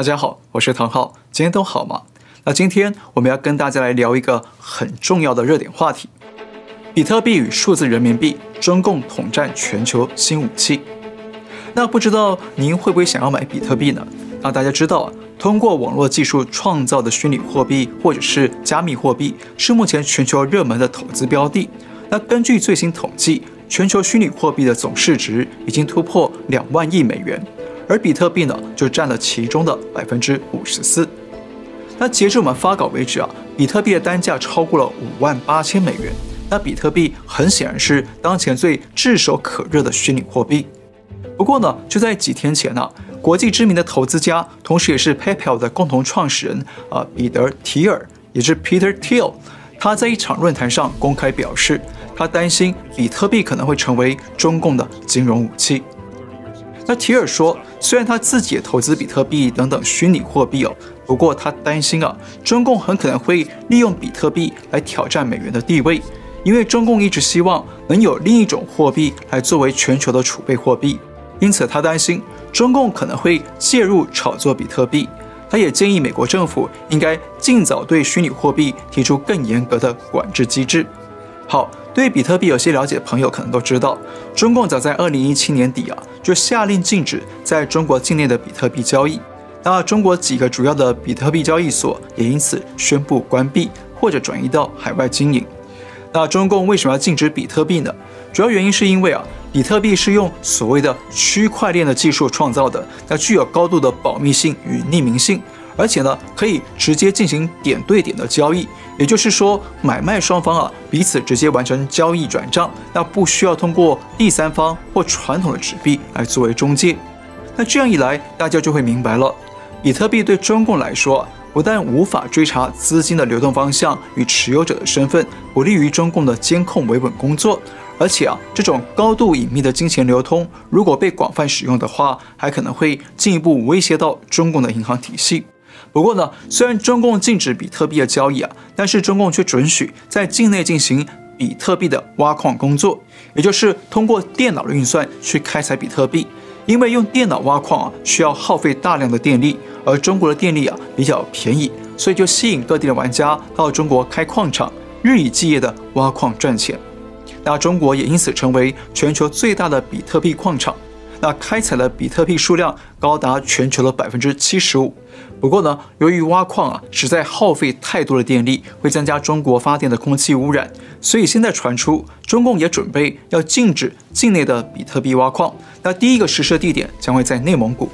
大家好，我是唐浩，今天都好吗？那今天我们要跟大家来聊一个很重要的热点话题：比特币与数字人民币，中共统战全球新武器。那不知道您会不会想要买比特币呢？那大家知道啊，通过网络技术创造的虚拟货币或者是加密货币，是目前全球热门的投资标的。那根据最新统计，全球虚拟货币的总市值已经突破两万亿美元。而比特币呢，就占了其中的百分之五十四。那截至我们发稿为止啊，比特币的单价超过了五万八千美元。那比特币很显然是当前最炙手可热的虚拟货币。不过呢，就在几天前呢、国际知名的投资家，同时也是 PayPal 的共同创始人啊，彼得提尔，也是 Peter Thiel，他在一场论坛上公开表示，他担心比特币可能会成为中共的金融武器。那提尔说，虽然他自己也投资比特币等等虚拟货币哦，不过他担心啊，中共很可能会利用比特币来挑战美元的地位，因为中共一直希望能有另一种货币来作为全球的储备货币，因此他担心中共可能会介入炒作比特币。他也建议美国政府应该尽早对虚拟货币提出更严格的管制机制。好。对比特币有些了解的朋友可能都知道，中共早在二零一七年底啊，就下令禁止在中国境内的比特币交易。那中国几个主要的比特币交易所也因此宣布关闭或者转移到海外经营。那中共为什么要禁止比特币呢？主要原因是因为啊，比特币是用所谓的区块链的技术创造的，那具有高度的保密性与匿名性。而且呢，可以直接进行点对点的交易，也就是说，买卖双方啊彼此直接完成交易转账，那不需要通过第三方或传统的纸币来作为中介。那这样一来，大家就会明白了，比特币对中共来说，不但无法追查资金的流动方向与持有者的身份，不利于中共的监控维稳工作。而且啊，这种高度隐秘的金钱流通，如果被广泛使用的话，还可能会进一步威胁到中共的银行体系。不过呢，虽然中共禁止比特币的交易啊，但是中共却准许在境内进行比特币的挖矿工作，也就是通过电脑的运算去开采比特币。因为用电脑挖矿啊，需要耗费大量的电力，而中国的电力啊比较便宜，所以就吸引各地的玩家到中国开矿场，日以继夜的挖矿赚钱。那中国也因此成为全球最大的比特币矿场。那开采的比特币数量高达全球的百分之七十五。不过呢，由于挖矿啊实在耗费太多的电力，会增加中国发电的空气污染，所以现在传出中共也准备要禁止境内的比特币挖矿。那第一个实施地点将会在内蒙古。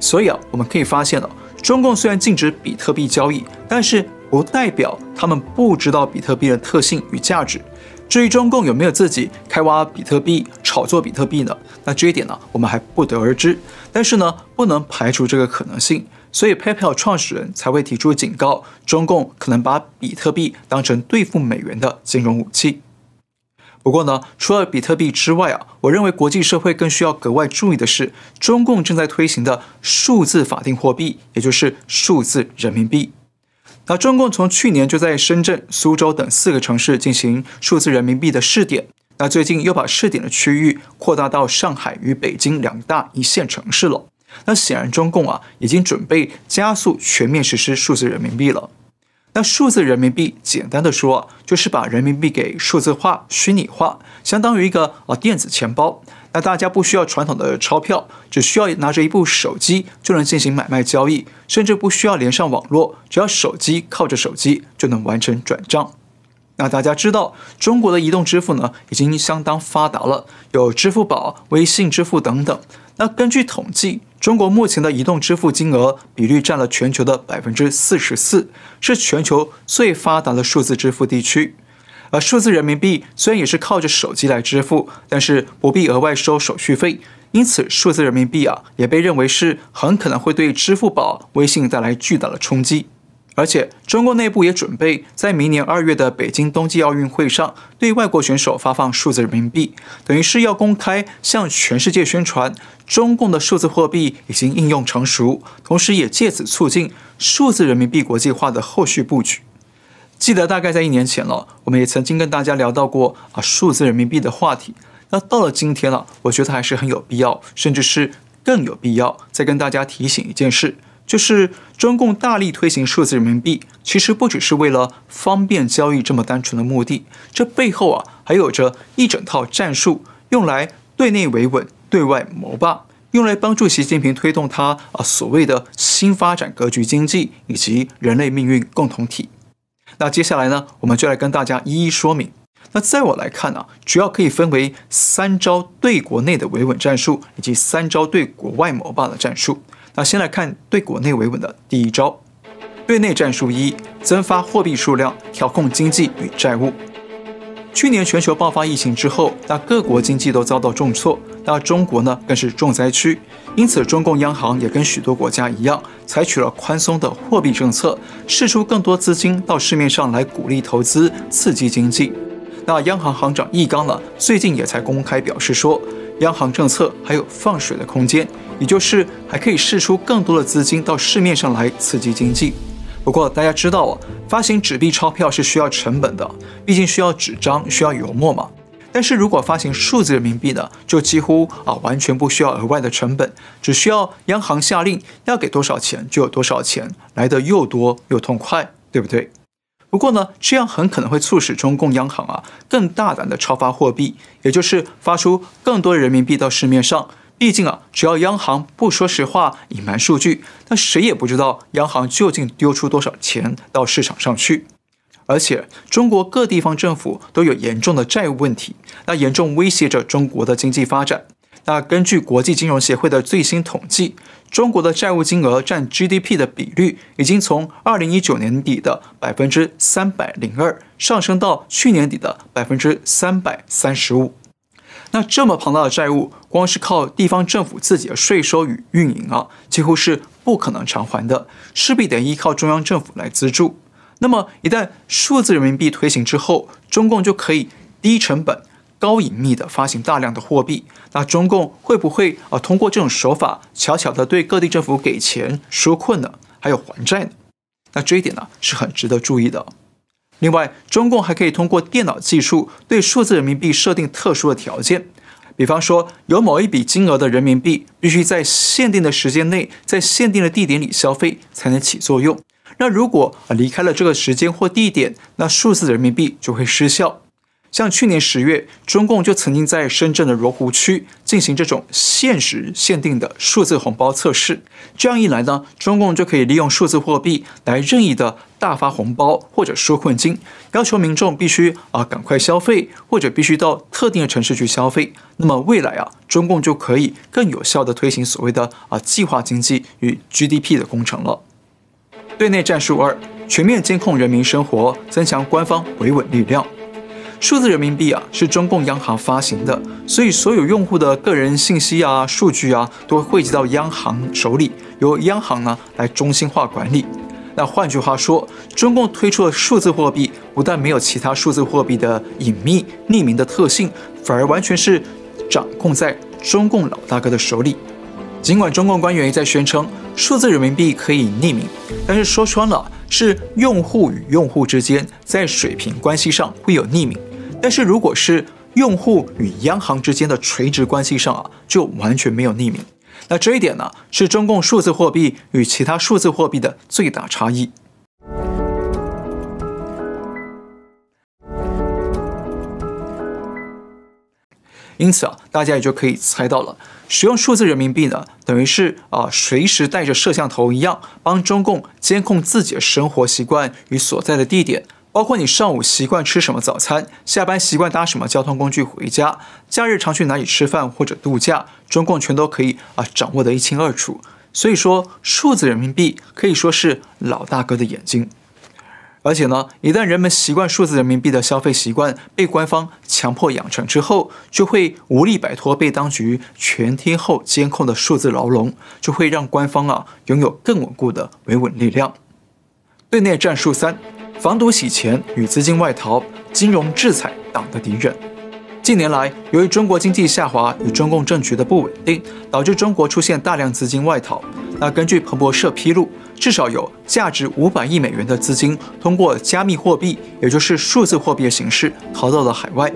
所以啊，我们可以发现了，中共虽然禁止比特币交易，但是不代表他们不知道比特币的特性与价值。至于中共有没有自己开挖比特币、炒作比特币呢？那这一点呢，我们还不得而知。但是呢，不能排除这个可能性，所以 PayPal 创始人才会提出警告：中共可能把比特币当成对付美元的金融武器。不过呢，除了比特币之外啊，我认为国际社会更需要格外注意的是，中共正在推行的数字法定货币，也就是数字人民币。那中共从去年就在深圳、苏州等四个城市进行数字人民币的试点，那最近又把试点的区域扩大到上海与北京两大一线城市了。那显然中共啊已经准备加速全面实施数字人民币了。那数字人民币简单的说，就是把人民币给数字化、虚拟化，相当于一个啊电子钱包。那大家不需要传统的钞票，只需要拿着一部手机就能进行买卖交易，甚至不需要连上网络，只要手机靠着手机就能完成转账。那大家知道，中国的移动支付呢已经相当发达了，有支付宝、微信支付等等。那根据统计，中国目前的移动支付金额比率占了全球的百分之四十四，是全球最发达的数字支付地区。而数字人民币虽然也是靠着手机来支付，但是不必额外收手续费，因此数字人民币啊也被认为是很可能会对支付宝、微信带来巨大的冲击。而且中国内部也准备在明年二月的北京冬季奥运会上对外国选手发放数字人民币，等于是要公开向全世界宣传中共的数字货币已经应用成熟，同时也借此促进数字人民币国际化的后续布局。记得大概在一年前了，我们也曾经跟大家聊到过啊数字人民币的话题。那到了今天了，我觉得还是很有必要，甚至是更有必要再跟大家提醒一件事，就是中共大力推行数字人民币，其实不只是为了方便交易这么单纯的目的，这背后啊还有着一整套战术，用来对内维稳、对外谋霸，用来帮助习近平推动他啊所谓的新发展格局经济以及人类命运共同体。那接下来呢，我们就来跟大家一一说明。那在我来看呢、主要可以分为三招对国内的维稳战术，以及三招对国外谋霸的战术。那先来看对国内维稳的第一招，对内战术一：增发货币数量，调控经济与债务。去年全球爆发疫情之后，那各国经济都遭到重挫，那中国呢更是重灾区。因此，中共央行也跟许多国家一样，采取了宽松的货币政策，释出更多资金到市面上来鼓励投资，刺激经济。那央行行长易纲呢，最近也才公开表示说，央行政策还有放水的空间，也就是还可以释出更多的资金到市面上来刺激经济。不过大家知道啊，发行纸币钞票是需要成本的，毕竟需要纸张，需要油墨嘛。但是如果发行数字人民币呢，就几乎啊完全不需要额外的成本，只需要央行下令要给多少钱就有多少钱，来得又多又痛快，对不对？不过呢，这样很可能会促使中共央行啊更大胆的超发货币，也就是发出更多人民币到市面上。毕竟啊，只要央行不说实话、隐瞒数据，那谁也不知道央行究竟丢出多少钱到市场上去。而且，中国各地方政府都有严重的债务问题，那严重威胁着中国的经济发展。那根据国际金融协会的最新统计，中国的债务金额占 GDP 的比率已经从二零一九年底的百分之三百零二上升到去年底的百分之三百三十五。那这么庞大的债务，光是靠地方政府自己的税收与运营啊，几乎是不可能偿还的，势必得依靠中央政府来资助。那么一旦数字人民币推行之后，中共就可以低成本、高隐秘的发行大量的货币。那中共会不会啊通过这种手法，悄悄的对各地政府给钱纾困呢？还有还债呢？那这一点呢是很值得注意的。另外，中共还可以通过电脑技术对数字人民币设定特殊的条件，比方说，有某一笔金额的人民币必须在限定的时间内，在限定的地点里消费才能起作用。那如果离开了这个时间或地点，那数字人民币就会失效。像去年十月，中共就曾经在深圳的罗湖区进行这种限时限定的数字红包测试。这样一来呢，中共就可以利用数字货币来任意的大发红包或者纾困金，要求民众必须啊赶快消费，或者必须到特定的城市去消费。那么未来啊，中共就可以更有效地推行所谓的啊计划经济与 GDP 的工程了。对内战术二：全面监控人民生活，增强官方维稳力量。数字人民币啊，是中共央行发行的，所以所有用户的个人信息啊、数据啊，都会汇集到央行手里，由央行呢来中心化管理。那换句话说，中共推出的数字货币，不但没有其他数字货币的隐秘、匿名的特性，反而完全是掌控在中共老大哥的手里。尽管中共官员一再宣称数字人民币可以匿名，但是说穿了。是用户与用户之间在水平关系上会有匿名，但是如果是用户与央行之间的垂直关系上啊，就完全没有匿名。那这一点呢，是中共数字货币与其他数字货币的最大差异。因此啊，大家也就可以猜到了，使用数字人民币呢，等于是啊，随时带着摄像头一样，帮中共监控自己的生活习惯与所在的地点，包括你上午习惯吃什么早餐，下班习惯搭什么交通工具回家，假日常去哪里吃饭或者度假，中共全都可以啊掌握得一清二楚。所以说，数字人民币可以说是老大哥的眼睛。而且呢，一旦人们习惯数字人民币的消费习惯被官方强迫养成之后，就会无力摆脱被当局全天候监控的数字牢笼，就会让官方啊拥有更稳固的维稳力量。对内战术三：防堵洗钱与资金外逃，金融制裁党的敌人。近年来，由于中国经济下滑与中共政局的不稳定，导致中国出现大量资金外逃。那根据彭博社披露，至少有价值五百亿美元的资金通过加密货币，也就是数字货币的形式逃到了海外，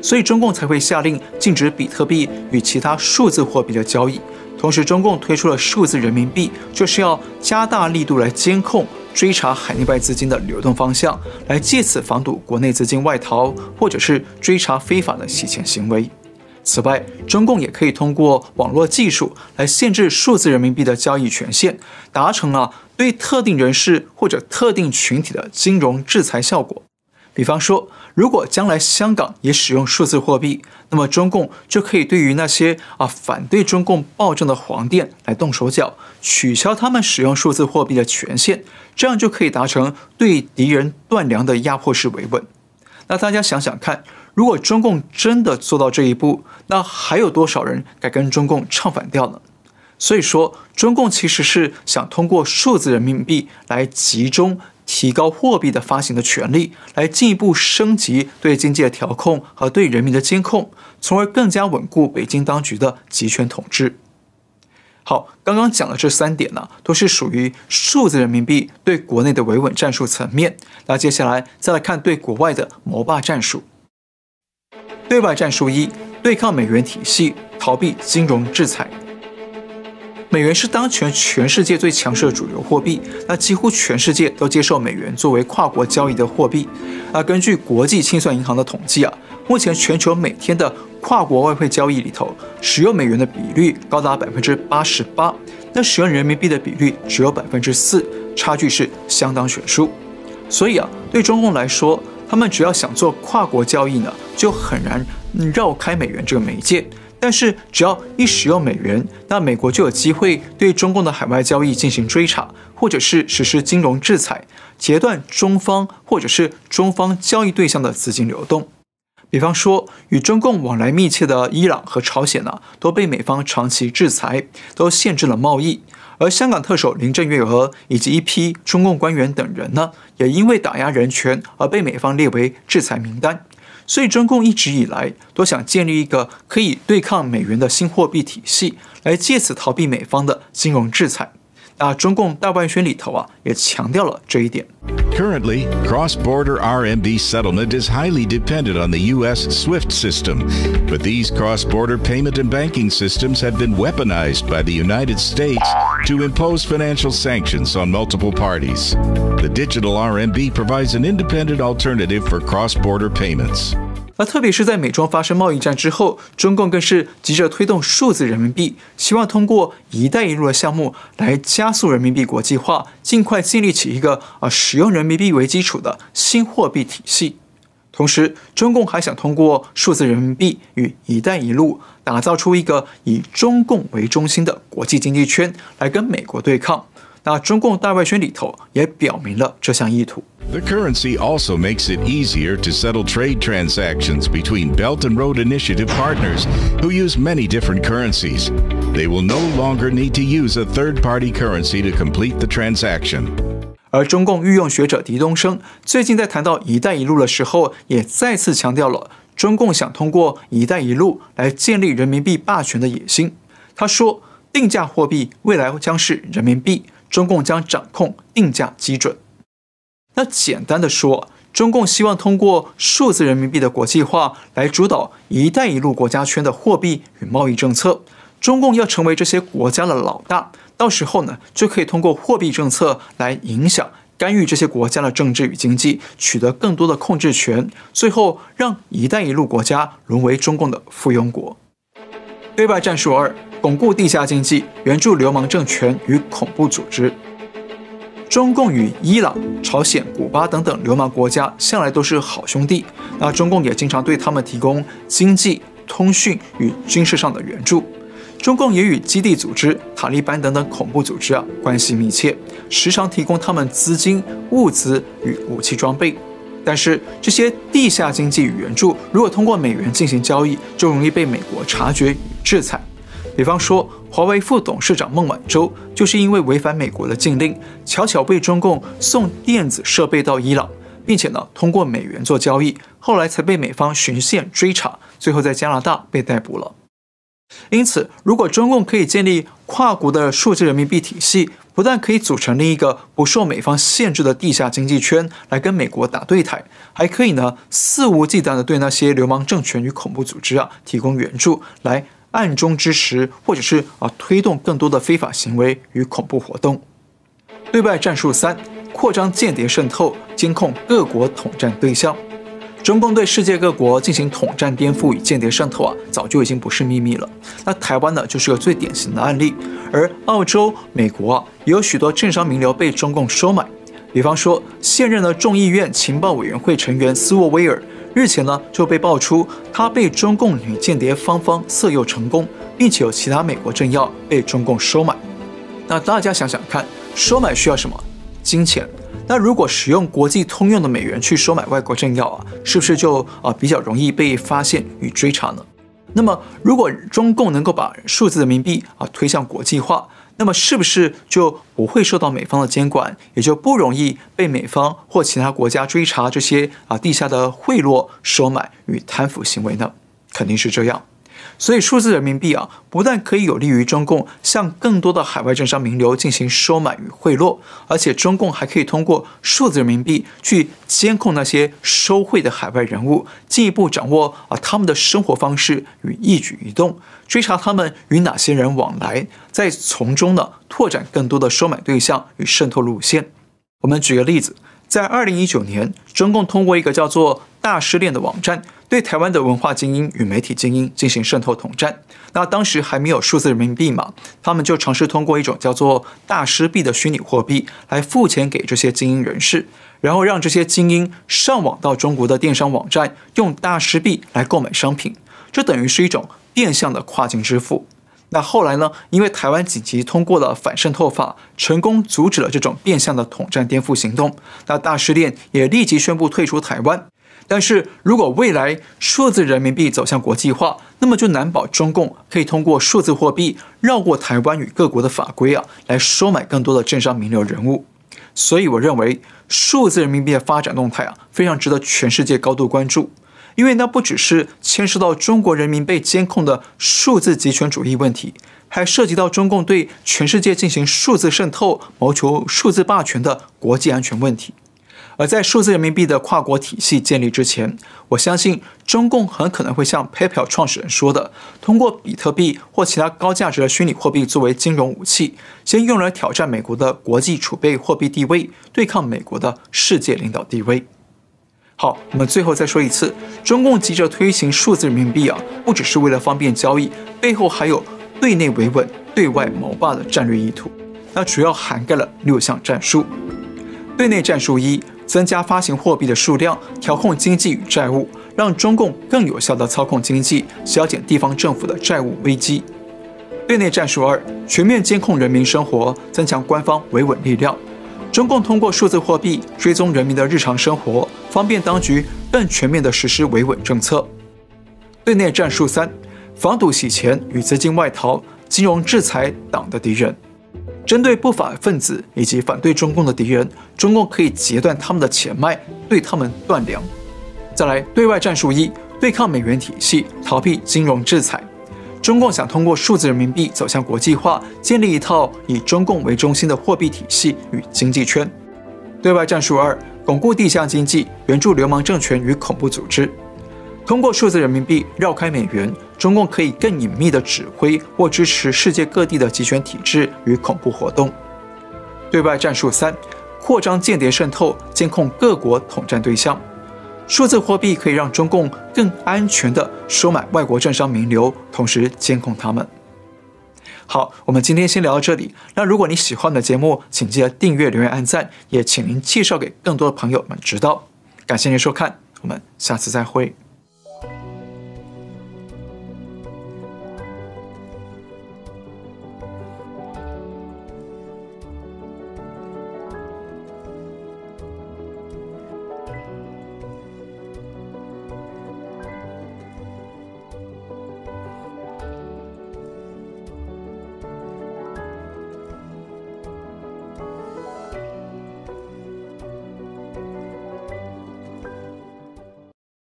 所以中共才会下令禁止比特币与其他数字货币的交易，同时，中共推出了数字人民币，就是要加大力度来监控、追查海内外资金的流动方向，来借此防堵国内资金外逃，或者是追查非法的洗钱行为。此外，中共也可以通过网络技术来限制数字人民币的交易权限，达成啊对特定人士或者特定群体的金融制裁效果。比方说，如果将来香港也使用数字货币，那么中共就可以对于那些啊反对中共暴政的黄店来动手脚，取消他们使用数字货币的权限，这样就可以达成对敌人断粮的压迫式维稳。那大家想想看，如果中共真的做到这一步，那还有多少人敢跟中共唱反调呢？所以说，中共其实是想通过数字人民币来集中。提高货币的发行的权利，来进一步升级对经济的调控和对人民的监控，从而更加稳固北京当局的集权统治。好，刚刚讲的这三点呢，都是属于数字人民币对国内的维稳战术层面。那接下来再来看对国外的谋霸战术。对外战术一：对抗美元体系，逃避金融制裁。美元是当前全世界最强势的主流货币，那几乎全世界都接受美元作为跨国交易的货币。啊，根据国际清算银行的统计啊，目前全球每天的跨国外汇交易里头，使用美元的比率高达百分之八十八，那使用人民币的比率只有百分之四，差距是相当悬殊。所以啊，对中共来说，他们只要想做跨国交易呢，就很难绕开美元这个媒介。但是，只要一使用美元，那美国就有机会对中共的海外交易进行追查，或者是实施金融制裁，截断中方或者是中方交易对象的资金流动。比方说，与中共往来密切的伊朗和朝鲜呢，都被美方长期制裁，都限制了贸易。而香港特首林郑月娥以及一批中共官员等人呢，也因为打压人权而被美方列为制裁名单。所以，中共一直以来都想建立一个可以对抗美元的新货币体系，来借此逃避美方的金融制裁。那中共大外宣里头啊，也强调了这一点。Currently, cross-border RMB settlement is highly dependent on the U.S. SWIFT system, but these cross-border payment and banking systems have been weaponized by the United States to impose financial sanctions on multiple parties. The digital RMB provides an independent alternative for cross-border payments. 特别是在美中发生贸易战之后，中共更是急着推动数字人民币，希望通过“一带一路”的项目来加速人民币国际化，尽快建立起一个啊使用人民币为基础的新货币体系。同时，中共还想通过数字人民币与“一带一路”打造出一个以中共为中心的国际经济圈，来跟美国对抗。那中共大外宣里头也表明了这项意图。The currency also makes it easier to settle trade transactions between Belt and Road Initiative partners who use many different currencies. They will no longer need to use a third-party currency to complete the transaction. 而中共御用学者狄东升最近在谈到“一带一路”的时候，也再次强调了中共想通过“一带一路”来建立人民币霸权的野心。他说：“定价货币未来将是人民币。”中共将掌控定价基准。那简单的说，中共希望通过数字人民币的国际化来主导“一带一路”国家圈的货币与贸易政策。中共要成为这些国家的老大，到时候呢，就可以通过货币政策来影响、干预这些国家的政治与经济，取得更多的控制权，最后让“一带一路”国家沦为中共的附庸国。对外战术二。巩固地下经济，援助流氓政权与恐怖组织。中共与伊朗、朝鲜、古巴等等流氓国家向来都是好兄弟，那中共也经常对他们提供经济、通讯与军事上的援助。中共也与基地组织、塔利班等等恐怖组织啊关系密切，时常提供他们资金、物资与武器装备。但是这些地下经济与援助，如果通过美元进行交易，就容易被美国察觉与制裁。比方说，华为副董事长孟晚舟就是因为违反美国的禁令，巧巧被中共送电子设备到伊朗，并且呢通过美元做交易，后来才被美方循线追查，最后在加拿大被逮捕了。因此，如果中共可以建立跨国的数字人民币体系，不但可以组成另一个不受美方限制的地下经济圈来跟美国打对台，还可以呢肆无忌惮地对那些流氓政权与恐怖组织啊提供援助来。暗中支持或者是啊推动更多的非法行为与恐怖活动。对外战术三：扩张间谍渗透，监控各国统战对象。中共对世界各国进行统战颠覆与间谍渗透啊，早就已经不是秘密了。那台湾呢，就是个最典型的案例。而澳洲、美国啊，也有许多政商名流被中共收买。比方说，现任的众议院情报委员会成员斯沃威尔，日前呢就被爆出他被中共女间谍芳芳色诱成功，并且有其他美国政要被中共收买。那大家想想看，收买需要什么？金钱。那如果使用国际通用的美元去收买外国政要啊，是不是就啊比较容易被发现与追查呢？那么如果中共能够把数字人民币啊推向国际化，那么是不是就不会受到美方的监管，也就不容易被美方或其他国家追查这些啊地下的贿赂、收买与贪腐行为呢？肯定是这样。所以，数字人民币啊，不但可以有利于中共向更多的海外政商名流进行收买与贿赂，而且中共还可以通过数字人民币去监控那些收贿的海外人物，进一步掌握啊他们的生活方式与一举一动，追查他们与哪些人往来，再从中呢拓展更多的收买对象与渗透路线。我们举个例子，在二零一九年，中共通过一个叫做“大师链”的网站。对台湾的文化精英与媒体精英进行渗透统战，那当时还没有数字人民币嘛，他们就尝试通过一种叫做“大师币”的虚拟货币来付钱给这些精英人士，然后让这些精英上网到中国的电商网站用大师币来购买商品，这等于是一种变相的跨境支付。那后来呢，因为台湾紧急通过了反渗透法，成功阻止了这种变相的统战颠覆行动，那大师链也立即宣布退出台湾。但是如果未来数字人民币走向国际化，那么就难保中共可以通过数字货币绕过台湾与各国的法规啊，来收买更多的政商名流人物。所以我认为数字人民币的发展动态啊，非常值得全世界高度关注，因为那不只是牵涉到中国人民被监控的数字极权主义问题，还涉及到中共对全世界进行数字渗透、谋求数字霸权的国际安全问题。而在数字人民币的跨国体系建立之前，我相信中共很可能会像 PayPal 创始人说的，通过比特币或其他高价值的虚拟货币作为金融武器，先用来挑战美国的国际储备货币地位，对抗美国的世界领导地位。好，我们最后再说一次，中共急着推行数字人民币啊，不只是为了方便交易，背后还有对内维稳、对外谋霸的战略意图。那主要涵盖了六项战术。对内战术一。增加发行货币的数量，调控经济与债务，让中共更有效地操控经济，消减地方政府的债务危机。对内战术二：全面监控人民生活，增强官方维稳力量。中共通过数字货币追踪人民的日常生活，方便当局更全面地实施维稳政策。对内战术三：防堵洗钱与资金外逃，金融制裁党的敌人。针对不法分子以及反对中共的敌人，中共可以截断他们的钱脉，对他们断粮。再来，对外战术一：对抗美元体系，逃避金融制裁。中共想通过数字人民币走向国际化，建立一套以中共为中心的货币体系与经济圈。对外战术二：巩固地下经济，援助流氓政权与恐怖组织。通过数字人民币绕开美元，中共可以更隐秘地指挥或支持世界各地的集权体制与恐怖活动。对外战术三：扩张间谍渗透，监控各国统战对象。数字货币可以让中共更安全地收买外国政商名流，同时监控他们。好，我们今天先聊到这里。那如果你喜欢我们的节目，请记得订阅、留言、按赞，也请您介绍给更多的朋友们知道。感谢您收看，我们下次再会。